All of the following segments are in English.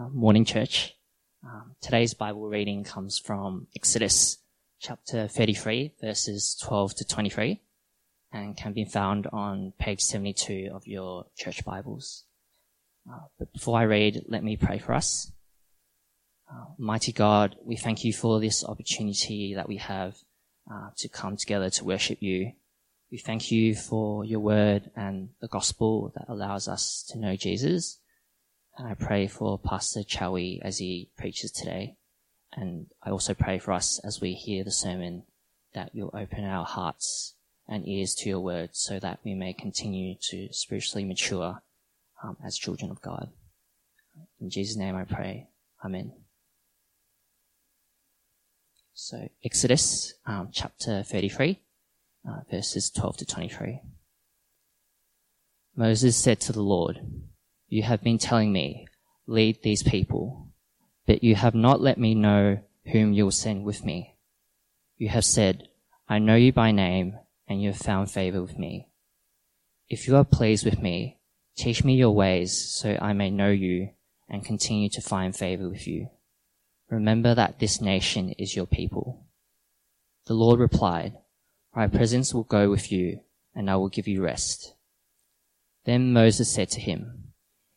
uh, Morning Church. Um, today's Bible reading comes from Exodus chapter 33, verses 12 to 23, and can be found on page 72 of your church Bibles. Uh, but before I read, let me pray for us. Uh, mighty God, we thank you for this opportunity that we have uh, to come together to worship you. We thank you for your word and the gospel that allows us to know Jesus. And I pray for Pastor Chowie as he preaches today. And I also pray for us as we hear the sermon that you'll open our hearts and ears to your word so that we may continue to spiritually mature um, as children of God. In Jesus' name I pray. Amen. So, Exodus um, chapter 33, uh, verses 12 to 23. Moses said to the Lord, You have been telling me, lead these people, but you have not let me know whom you will send with me. You have said, I know you by name, and you have found favor with me. If you are pleased with me, teach me your ways so I may know you and continue to find favor with you. Remember that this nation is your people. The Lord replied, My presence will go with you, and I will give you rest. Then Moses said to him,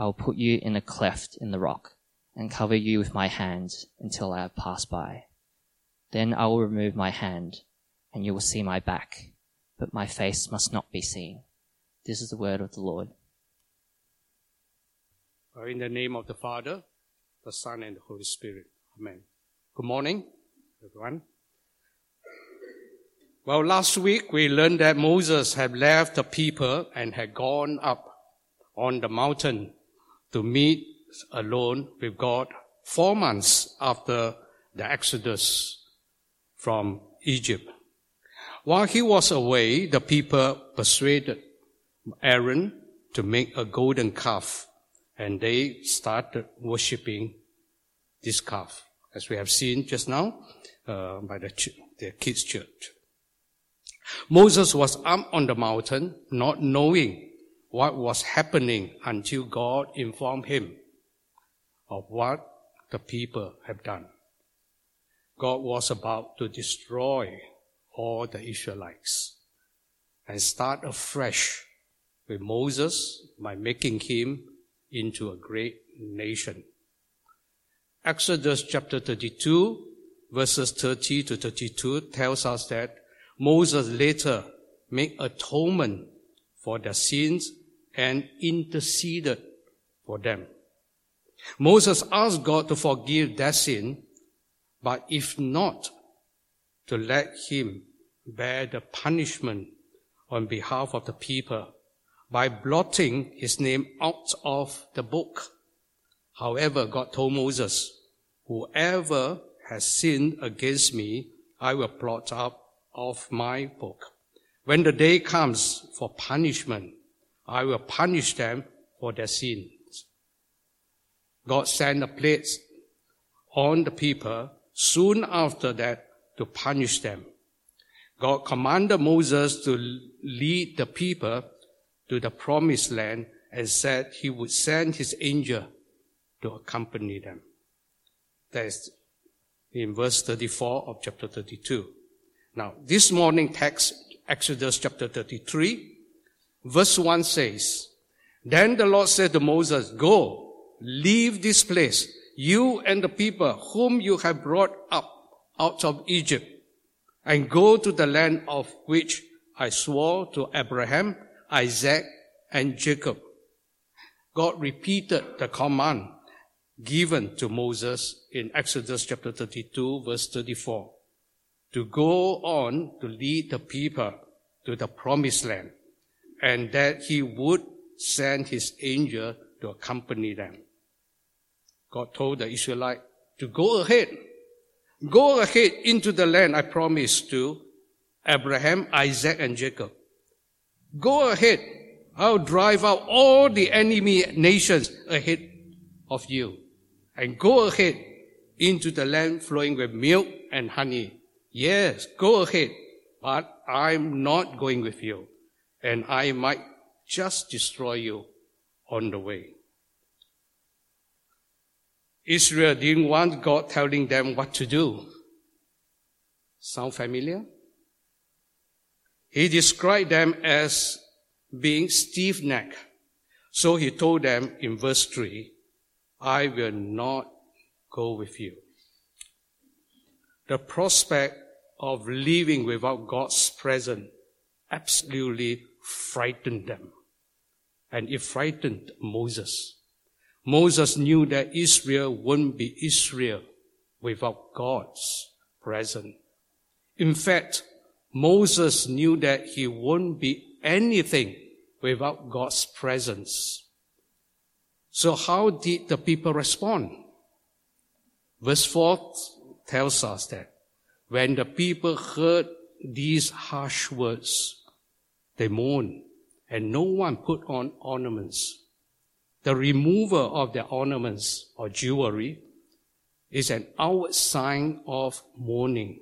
I will put you in a cleft in the rock and cover you with my hand until I have passed by. Then I will remove my hand and you will see my back, but my face must not be seen. This is the word of the Lord. Uh, in the name of the Father, the Son, and the Holy Spirit. Amen. Good morning, everyone. Well, last week we learned that Moses had left the people and had gone up on the mountain to meet alone with God four months after the Exodus from Egypt. While he was away, the people persuaded Aaron to make a golden calf and they started worshipping this calf, as we have seen just now uh, by the, ch- the kids' church. Moses was up on the mountain, not knowing what was happening until God informed him of what the people have done. God was about to destroy all the Israelites and start afresh with Moses by making him into a great nation. Exodus chapter 32 verses 30 to 32 tells us that Moses later made atonement for their sins and interceded for them. Moses asked God to forgive their sin, but if not, to let him bear the punishment on behalf of the people by blotting his name out of the book. However, God told Moses, whoever has sinned against me, I will blot out of my book. When the day comes for punishment, I will punish them for their sins. God sent a plague on the people soon after that to punish them. God commanded Moses to lead the people to the promised land and said he would send his angel to accompany them. That is in verse 34 of chapter 32. Now, this morning text, Exodus chapter 33, verse 1 says, Then the Lord said to Moses, Go, leave this place, you and the people whom you have brought up out of Egypt, and go to the land of which I swore to Abraham, Isaac, and Jacob. God repeated the command given to Moses in Exodus chapter 32 verse 34 to go on to lead the people to the promised land and that he would send his angel to accompany them. God told the Israelite to go ahead. Go ahead into the land I promised to Abraham, Isaac, and Jacob. Go ahead. I'll drive out all the enemy nations ahead of you. And go ahead into the land flowing with milk and honey. Yes, go ahead. But I'm not going with you. And I might just destroy you on the way. Israel didn't want God telling them what to do. Sound familiar? He described them as being stiff necked. So he told them in verse 3, I will not go with you. The prospect of living without God's presence absolutely frightened them. And it frightened Moses. Moses knew that Israel wouldn't be Israel without God's presence. In fact, Moses knew that he wouldn't be anything without God's presence. So how did the people respond? Verse 4 tells us that when the people heard these harsh words, they mourn, and no one put on ornaments. The removal of their ornaments or jewelry is an outward sign of mourning.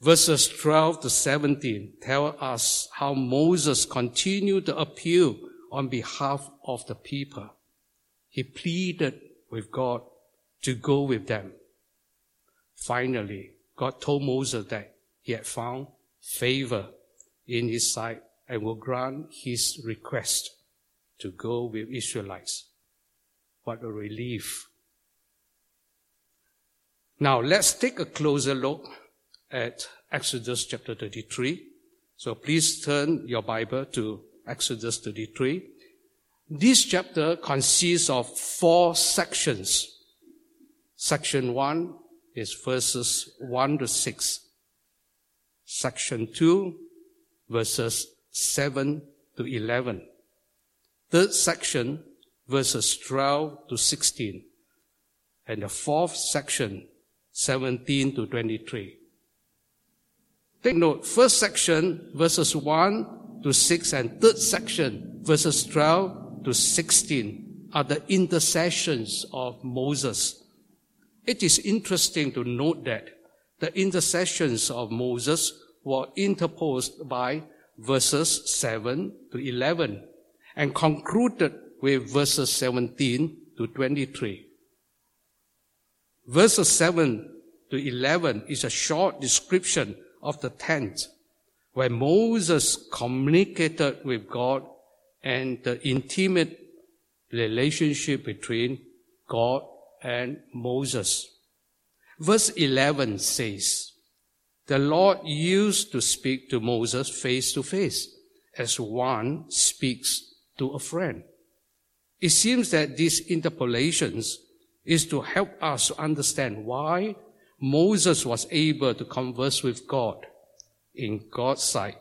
Verses 12 to 17 tell us how Moses continued to appeal on behalf of the people. He pleaded with God to go with them. Finally, God told Moses that he had found favor in his sight and will grant his request to go with Israelites. What a relief. Now let's take a closer look at Exodus chapter 33. So please turn your Bible to Exodus 33. This chapter consists of four sections. Section 1 is verses 1 to 6. Section 2, verses 7 to 11. Third section, verses 12 to 16. And the fourth section, 17 to 23. Take note, first section, verses 1 to 6, and third section, verses 12 to 16, are the intercessions of Moses. It is interesting to note that the intercessions of Moses were interposed by verses 7 to 11 and concluded with verses 17 to 23. Verses 7 to 11 is a short description of the tent where Moses communicated with God and the intimate relationship between God and Moses. Verse 11 says, the Lord used to speak to Moses face to face as one speaks to a friend. It seems that these interpolations is to help us to understand why Moses was able to converse with God in God's sight.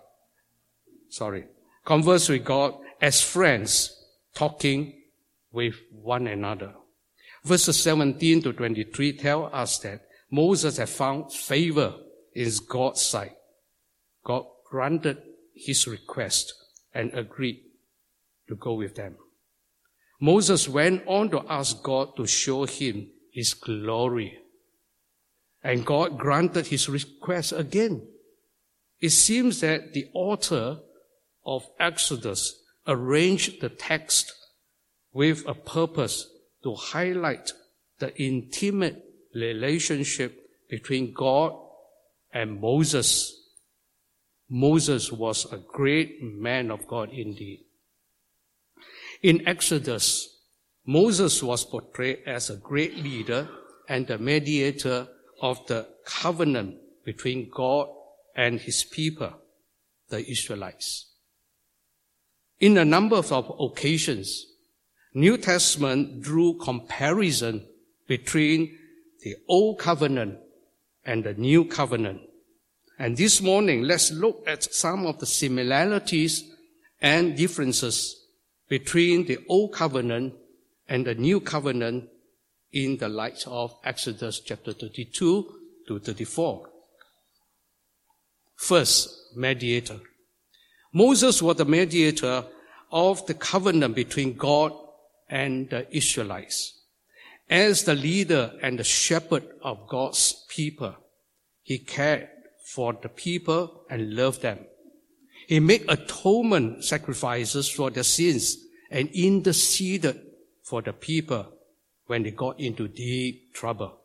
Sorry. Converse with God as friends talking with one another. Verses 17 to 23 tell us that Moses had found favor in God's sight. God granted his request and agreed to go with them. Moses went on to ask God to show him his glory. And God granted his request again. It seems that the author of Exodus arranged the text with a purpose to highlight the intimate relationship between God and Moses. Moses was a great man of God indeed. In Exodus, Moses was portrayed as a great leader and the mediator of the covenant between God and his people, the Israelites. In a number of occasions, New Testament drew comparison between the old covenant and the new covenant. And this morning, let's look at some of the similarities and differences between the old covenant and the new covenant in the light of Exodus chapter 32 to 34. First, mediator. Moses was the mediator of the covenant between God and the Israelites. As the leader and the shepherd of God's people, he cared for the people and loved them. He made atonement sacrifices for their sins and interceded for the people when they got into deep trouble.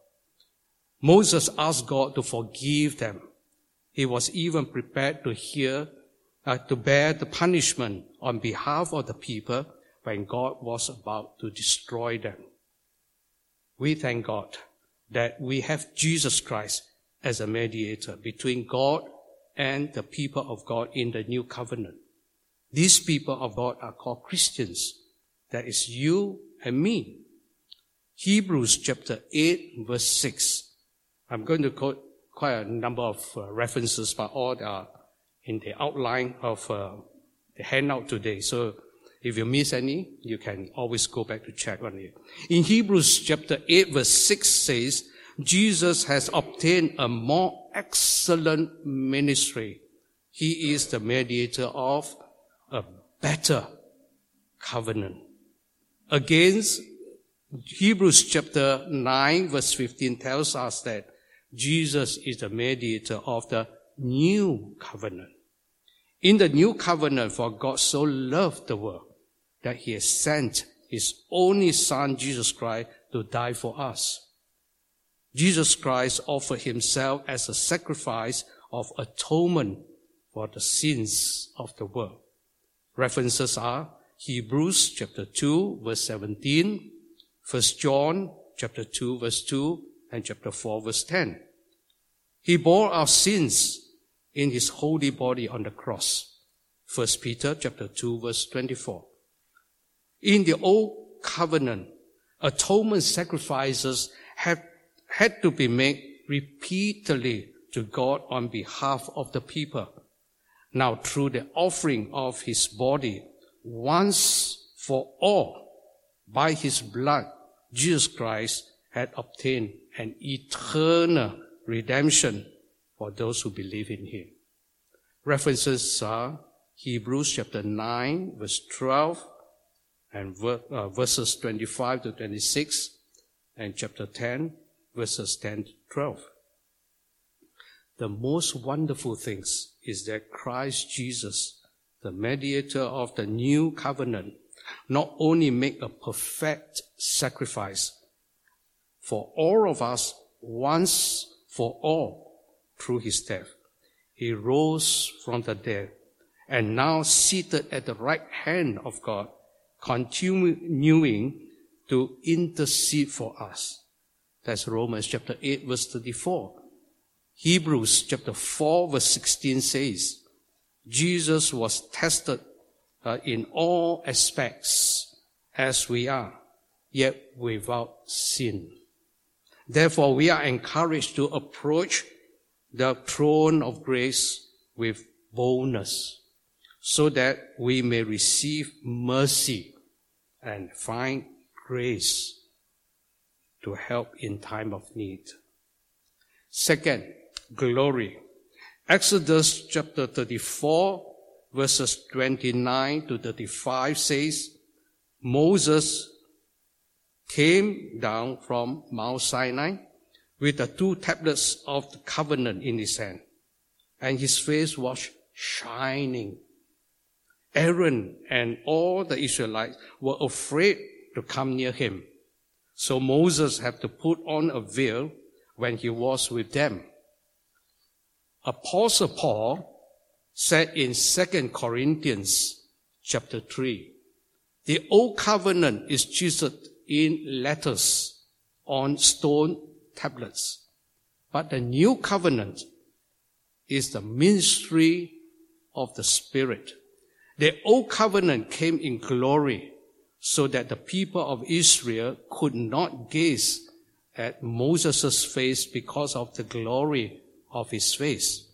Moses asked God to forgive them. He was even prepared to hear, uh, to bear the punishment on behalf of the people when God was about to destroy them. We thank God that we have Jesus Christ as a mediator between God and the people of God in the new covenant. These people of God are called Christians. That is you and me. Hebrews chapter 8 verse 6. I'm going to quote quite a number of uh, references, but all are in the outline of uh, the handout today. So if you miss any, you can always go back to check on it. In Hebrews chapter 8 verse 6 says, Jesus has obtained a more excellent ministry. He is the mediator of a better covenant. Against Hebrews chapter 9 verse 15 tells us that Jesus is the mediator of the new covenant. In the new covenant, for God so loved the world that he has sent his only son, Jesus Christ, to die for us. Jesus Christ offered himself as a sacrifice of atonement for the sins of the world. References are Hebrews chapter 2 verse 17, 1 John chapter 2 verse 2, and chapter 4 verse 10. He bore our sins in his holy body on the cross. 1 Peter chapter 2 verse 24. In the old covenant, atonement sacrifices have had to be made repeatedly to God on behalf of the people. Now through the offering of his body once for all by his blood, Jesus Christ had obtained an eternal redemption for those who believe in him. References are Hebrews chapter 9 verse 12 and uh, verses 25 to 26 and chapter 10 verses 10 to 12. The most wonderful things is that Christ Jesus, the mediator of the new covenant, not only make a perfect sacrifice for all of us once for all through his death. He rose from the dead and now seated at the right hand of God, continuing to intercede for us. That's Romans chapter 8 verse 34. Hebrews chapter 4 verse 16 says, Jesus was tested uh, in all aspects as we are, yet without sin. Therefore, we are encouraged to approach the throne of grace with boldness so that we may receive mercy and find grace to help in time of need. Second, glory. Exodus chapter 34 verses 29 to 35 says, Moses came down from Mount Sinai with the two tablets of the covenant in his hand, and his face was shining. Aaron and all the Israelites were afraid to come near him. So Moses had to put on a veil when he was with them. Apostle Paul said in 2 Corinthians chapter 3, The old covenant is chiseled in letters on stone tablets. But the new covenant is the ministry of the Spirit. The old covenant came in glory so that the people of Israel could not gaze at Moses' face because of the glory of his face.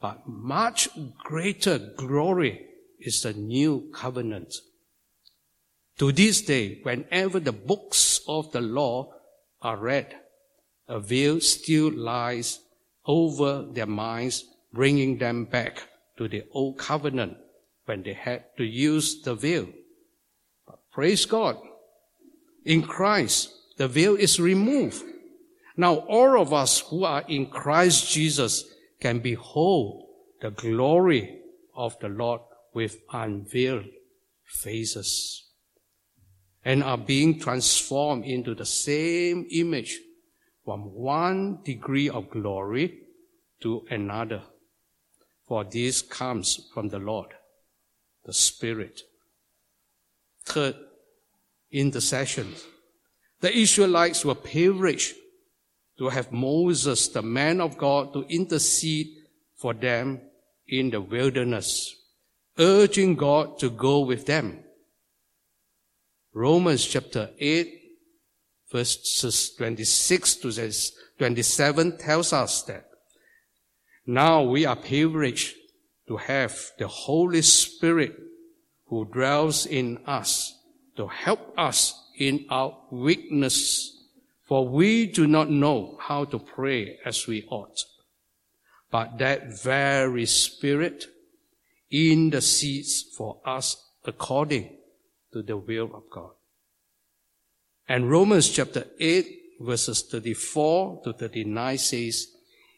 But much greater glory is the new covenant. To this day, whenever the books of the law are read, a veil still lies over their minds, bringing them back to the old covenant when they had to use the veil. But praise God. In Christ, the veil is removed. Now all of us who are in Christ Jesus can behold the glory of the Lord with unveiled faces and are being transformed into the same image from one degree of glory to another. For this comes from the Lord, the Spirit. Third, intercession. The Israelites were privileged to have Moses, the man of God, to intercede for them in the wilderness, urging God to go with them. Romans chapter 8 verses 26 to 27 tells us that now we are privileged to have the Holy Spirit who dwells in us to help us in our weakness. For we do not know how to pray as we ought. But that very Spirit intercedes for us according to the will of God. And Romans chapter 8 verses 34 to 39 says,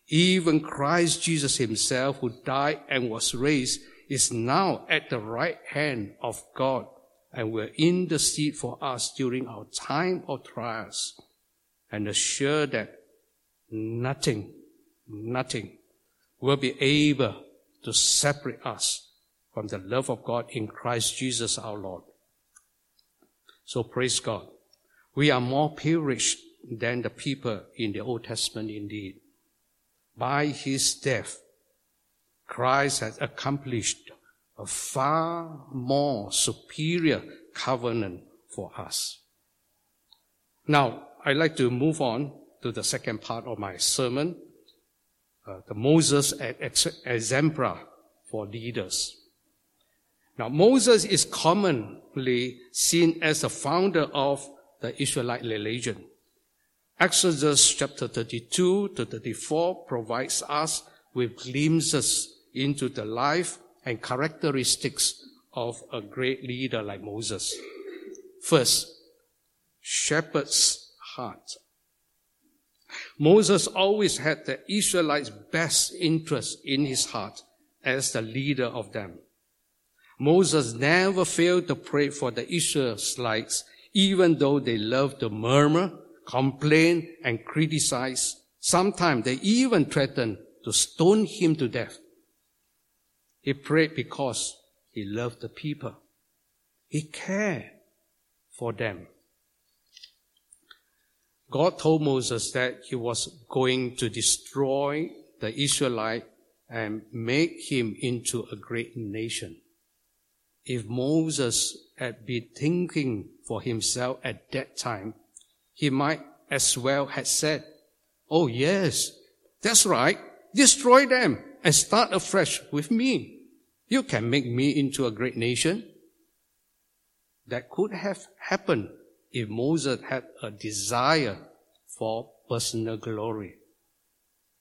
even Christ Jesus himself who died and was raised is now at the right hand of God and will intercede for us during our time of trials and assure that nothing, nothing will be able to separate us from the love of God in Christ Jesus our Lord. So praise God. We are more privileged than the people in the Old Testament indeed. By his death, Christ has accomplished a far more superior covenant for us. Now, I'd like to move on to the second part of my sermon, uh, the Moses exemplar for leaders. Now, Moses is commonly seen as the founder of the Israelite religion. Exodus chapter 32 to 34 provides us with glimpses into the life and characteristics of a great leader like Moses. First, shepherd's heart. Moses always had the Israelites' best interest in his heart as the leader of them. Moses never failed to pray for the Israelites, even though they loved to murmur, complain, and criticize. Sometimes they even threatened to stone him to death. He prayed because he loved the people. He cared for them. God told Moses that he was going to destroy the Israelite and make him into a great nation. If Moses had been thinking for himself at that time, he might as well have said, Oh yes, that's right. Destroy them and start afresh with me. You can make me into a great nation. That could have happened if Moses had a desire for personal glory.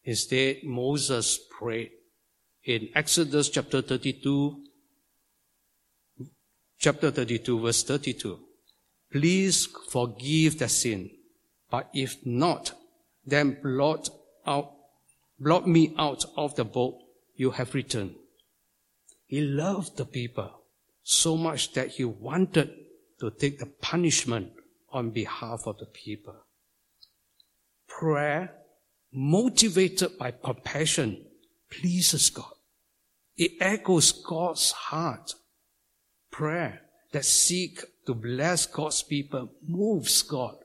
Instead, Moses prayed in Exodus chapter 32, chapter 32 verse 32. Please forgive the sin, but if not, then blot out, blot me out of the book you have written. He loved the people so much that he wanted to take the punishment on behalf of the people. Prayer, motivated by compassion, pleases God. It echoes God's heart. Prayer that seek to bless God's people moves God.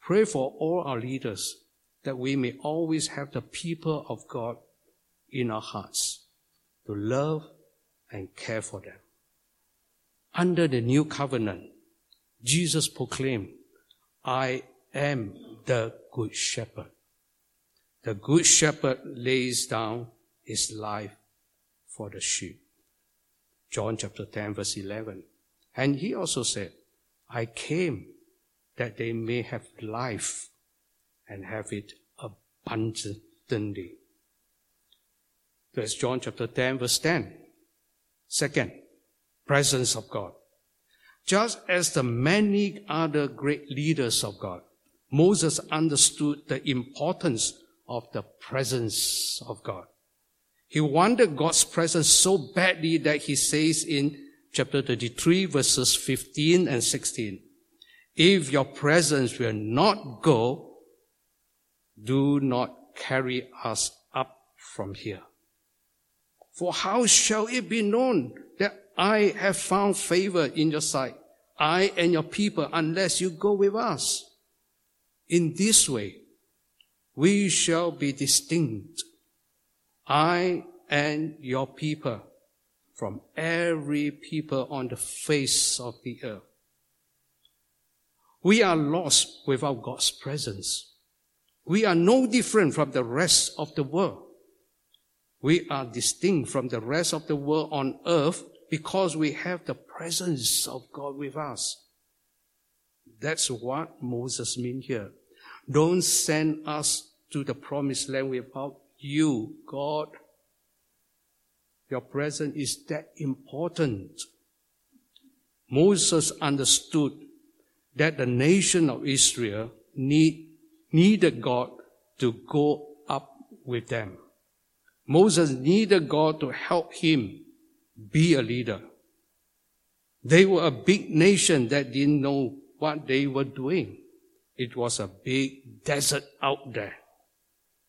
Pray for all our leaders that we may always have the people of God in our hearts to love and care for them. Under the new covenant, Jesus proclaimed, I am the good shepherd. The good shepherd lays down his life for the sheep. John chapter 10 verse 11. And he also said, I came that they may have life and have it abundantly. That's John chapter 10 verse 10. Second, presence of God. Just as the many other great leaders of God, Moses understood the importance of the presence of God. He wanted God's presence so badly that he says in chapter 33 verses 15 and 16, if your presence will not go, do not carry us up from here. For how shall it be known that I have found favor in your sight, I and your people, unless you go with us? In this way, we shall be distinct, I and your people, from every people on the face of the earth. We are lost without God's presence. We are no different from the rest of the world. We are distinct from the rest of the world on earth because we have the presence of God with us. That's what Moses means here. Don't send us to the promised land without you, God. Your presence is that important. Moses understood that the nation of Israel need, needed God to go up with them. Moses needed God to help him be a leader. They were a big nation that didn't know what they were doing. It was a big desert out there.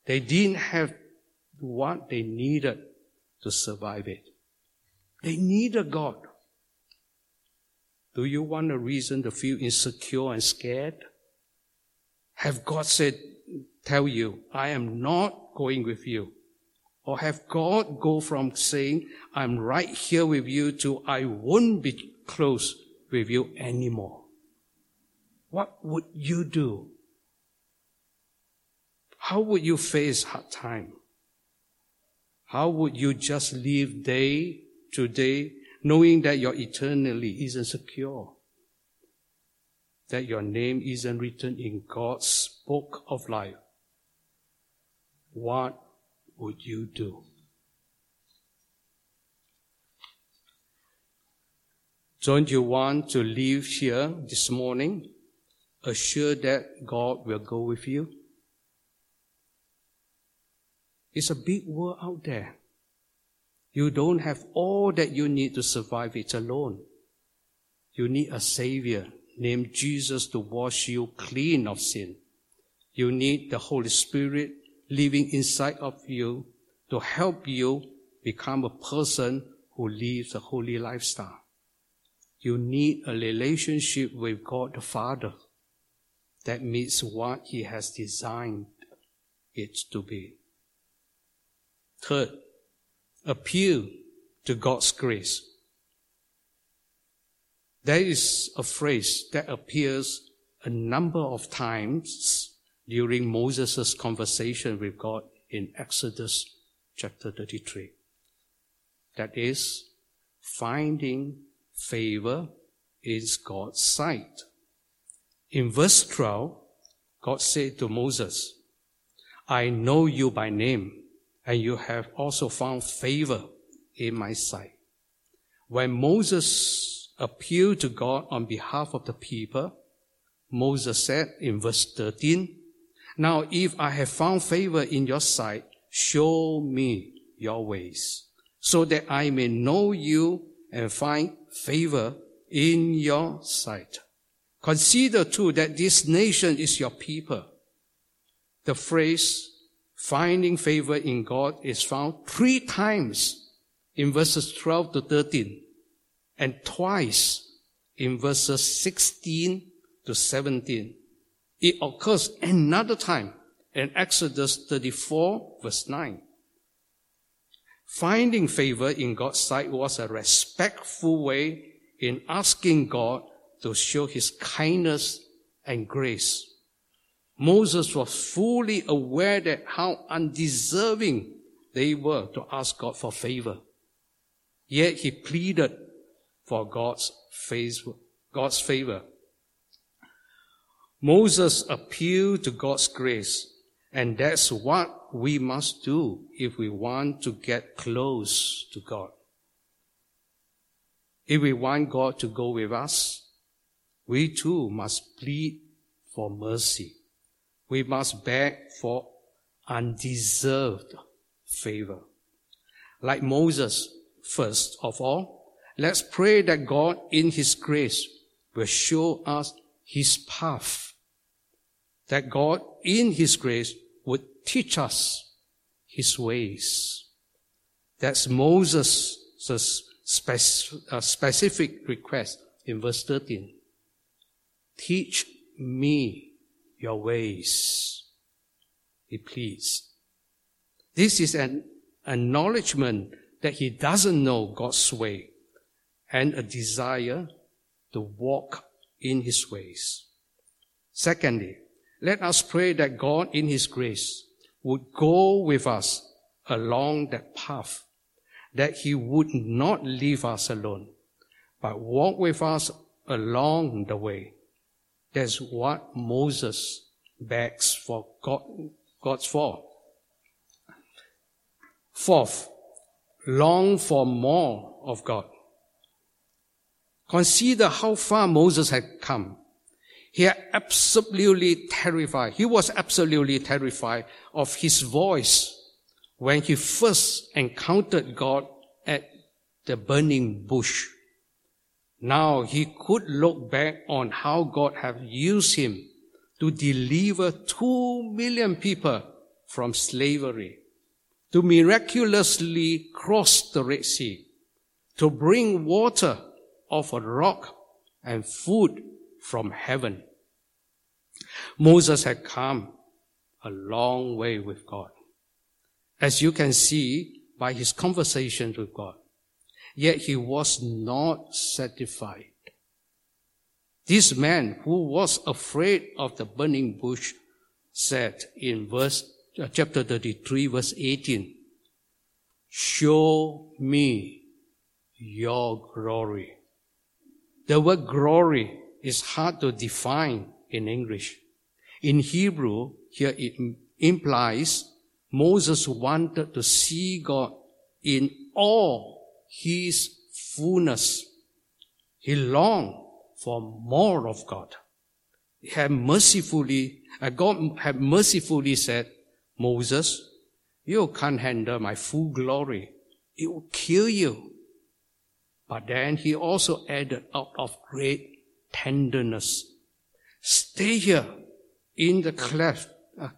They didn't have what they needed to survive it. They need a God. Do you want a reason to feel insecure and scared? Have God said, tell you, I am not going with you? Or have God go from saying, I'm right here with you to I won't be close with you anymore? What would you do? How would you face hard time? How would you just live day to day knowing that your eternity isn't secure? That your name isn't written in God's book of life? What would you do? Don't you want to leave here this morning assured that God will go with you? It's a big world out there. You don't have all that you need to survive it alone. You need a Savior named Jesus to wash you clean of sin. You need the Holy Spirit living inside of you to help you become a person who lives a holy lifestyle. You need a relationship with God the Father that meets what He has designed it to be. Third, appeal to God's grace. There is a phrase that appears a number of times during Moses' conversation with God in Exodus chapter 33. That is, finding favor in God's sight. In verse 12, God said to Moses, I know you by name, and you have also found favor in my sight. When Moses appealed to God on behalf of the people, Moses said in verse 13, now, if I have found favor in your sight, show me your ways, so that I may know you and find favor in your sight. Consider too that this nation is your people. The phrase finding favor in God is found three times in verses 12 to 13 and twice in verses 16 to 17. It occurs another time in Exodus 34 verse 9. Finding favor in God's sight was a respectful way in asking God to show his kindness and grace. Moses was fully aware that how undeserving they were to ask God for favor. Yet he pleaded for God's favor. God's favor. Moses appealed to God's grace, and that's what we must do if we want to get close to God. If we want God to go with us, we too must plead for mercy. We must beg for undeserved favor. Like Moses, first of all, let's pray that God in His grace will show us His path. That God in His grace would teach us His ways. That's Moses' uh, specific request in verse 13. Teach me your ways. He pleads. This is an acknowledgement that he doesn't know God's way and a desire to walk in his ways. Secondly, let us pray that God in his grace would go with us along that path, that he would not leave us alone, but walk with us along the way. That's what Moses begs for God, God's for. Fourth, long for more of God. Consider how far Moses had come. He had absolutely terrified. He was absolutely terrified of his voice when he first encountered God at the burning bush. Now he could look back on how God had used him to deliver two million people from slavery, to miraculously cross the Red Sea, to bring water off a rock and food from heaven. Moses had come a long way with God. As you can see by his conversation with God. Yet he was not satisfied. This man who was afraid of the burning bush said in verse, uh, chapter 33 verse 18, show me your glory. The word glory is hard to define in English. In Hebrew, here it implies Moses wanted to see God in all his fullness. He longed for more of God. He had mercifully, uh, God had mercifully said, Moses, you can't handle my full glory. It will kill you. But then he also added out of great tenderness, stay here in the cleft uh,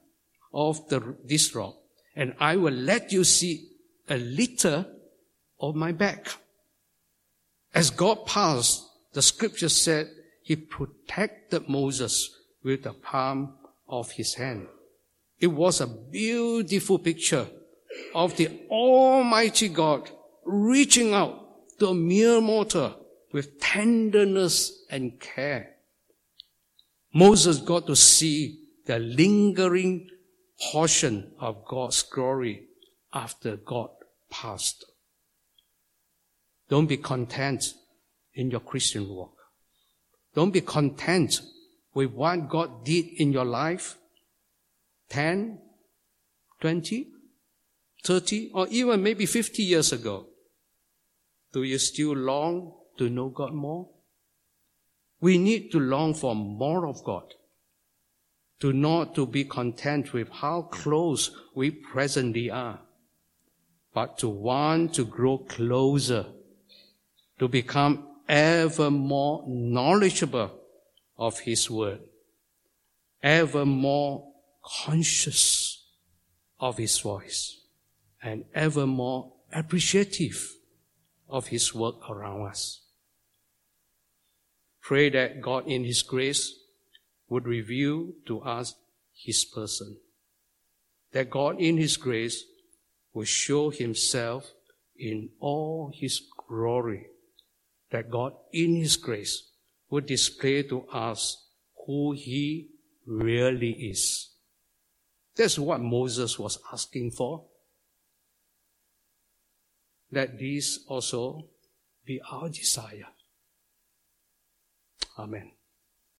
of the, this rock and I will let you see a little of my back. As God passed, the scripture said he protected Moses with the palm of his hand. It was a beautiful picture of the Almighty God reaching out to a mere mortal with tenderness and care. Moses got to see the lingering portion of God's glory after God passed. Don't be content in your Christian walk. Don't be content with what God did in your life 10, 20, 30, or even maybe 50 years ago. Do you still long to know God more? We need to long for more of God. To not to be content with how close we presently are, but to want to grow closer to become ever more knowledgeable of His Word, ever more conscious of His voice, and ever more appreciative of His work around us. pray that God in His grace would reveal to us His person. That God in His grace will show Himself in all His glory. That God in His grace would display to us who He really is. That's what Moses was asking for. Let this also be our desire. Amen.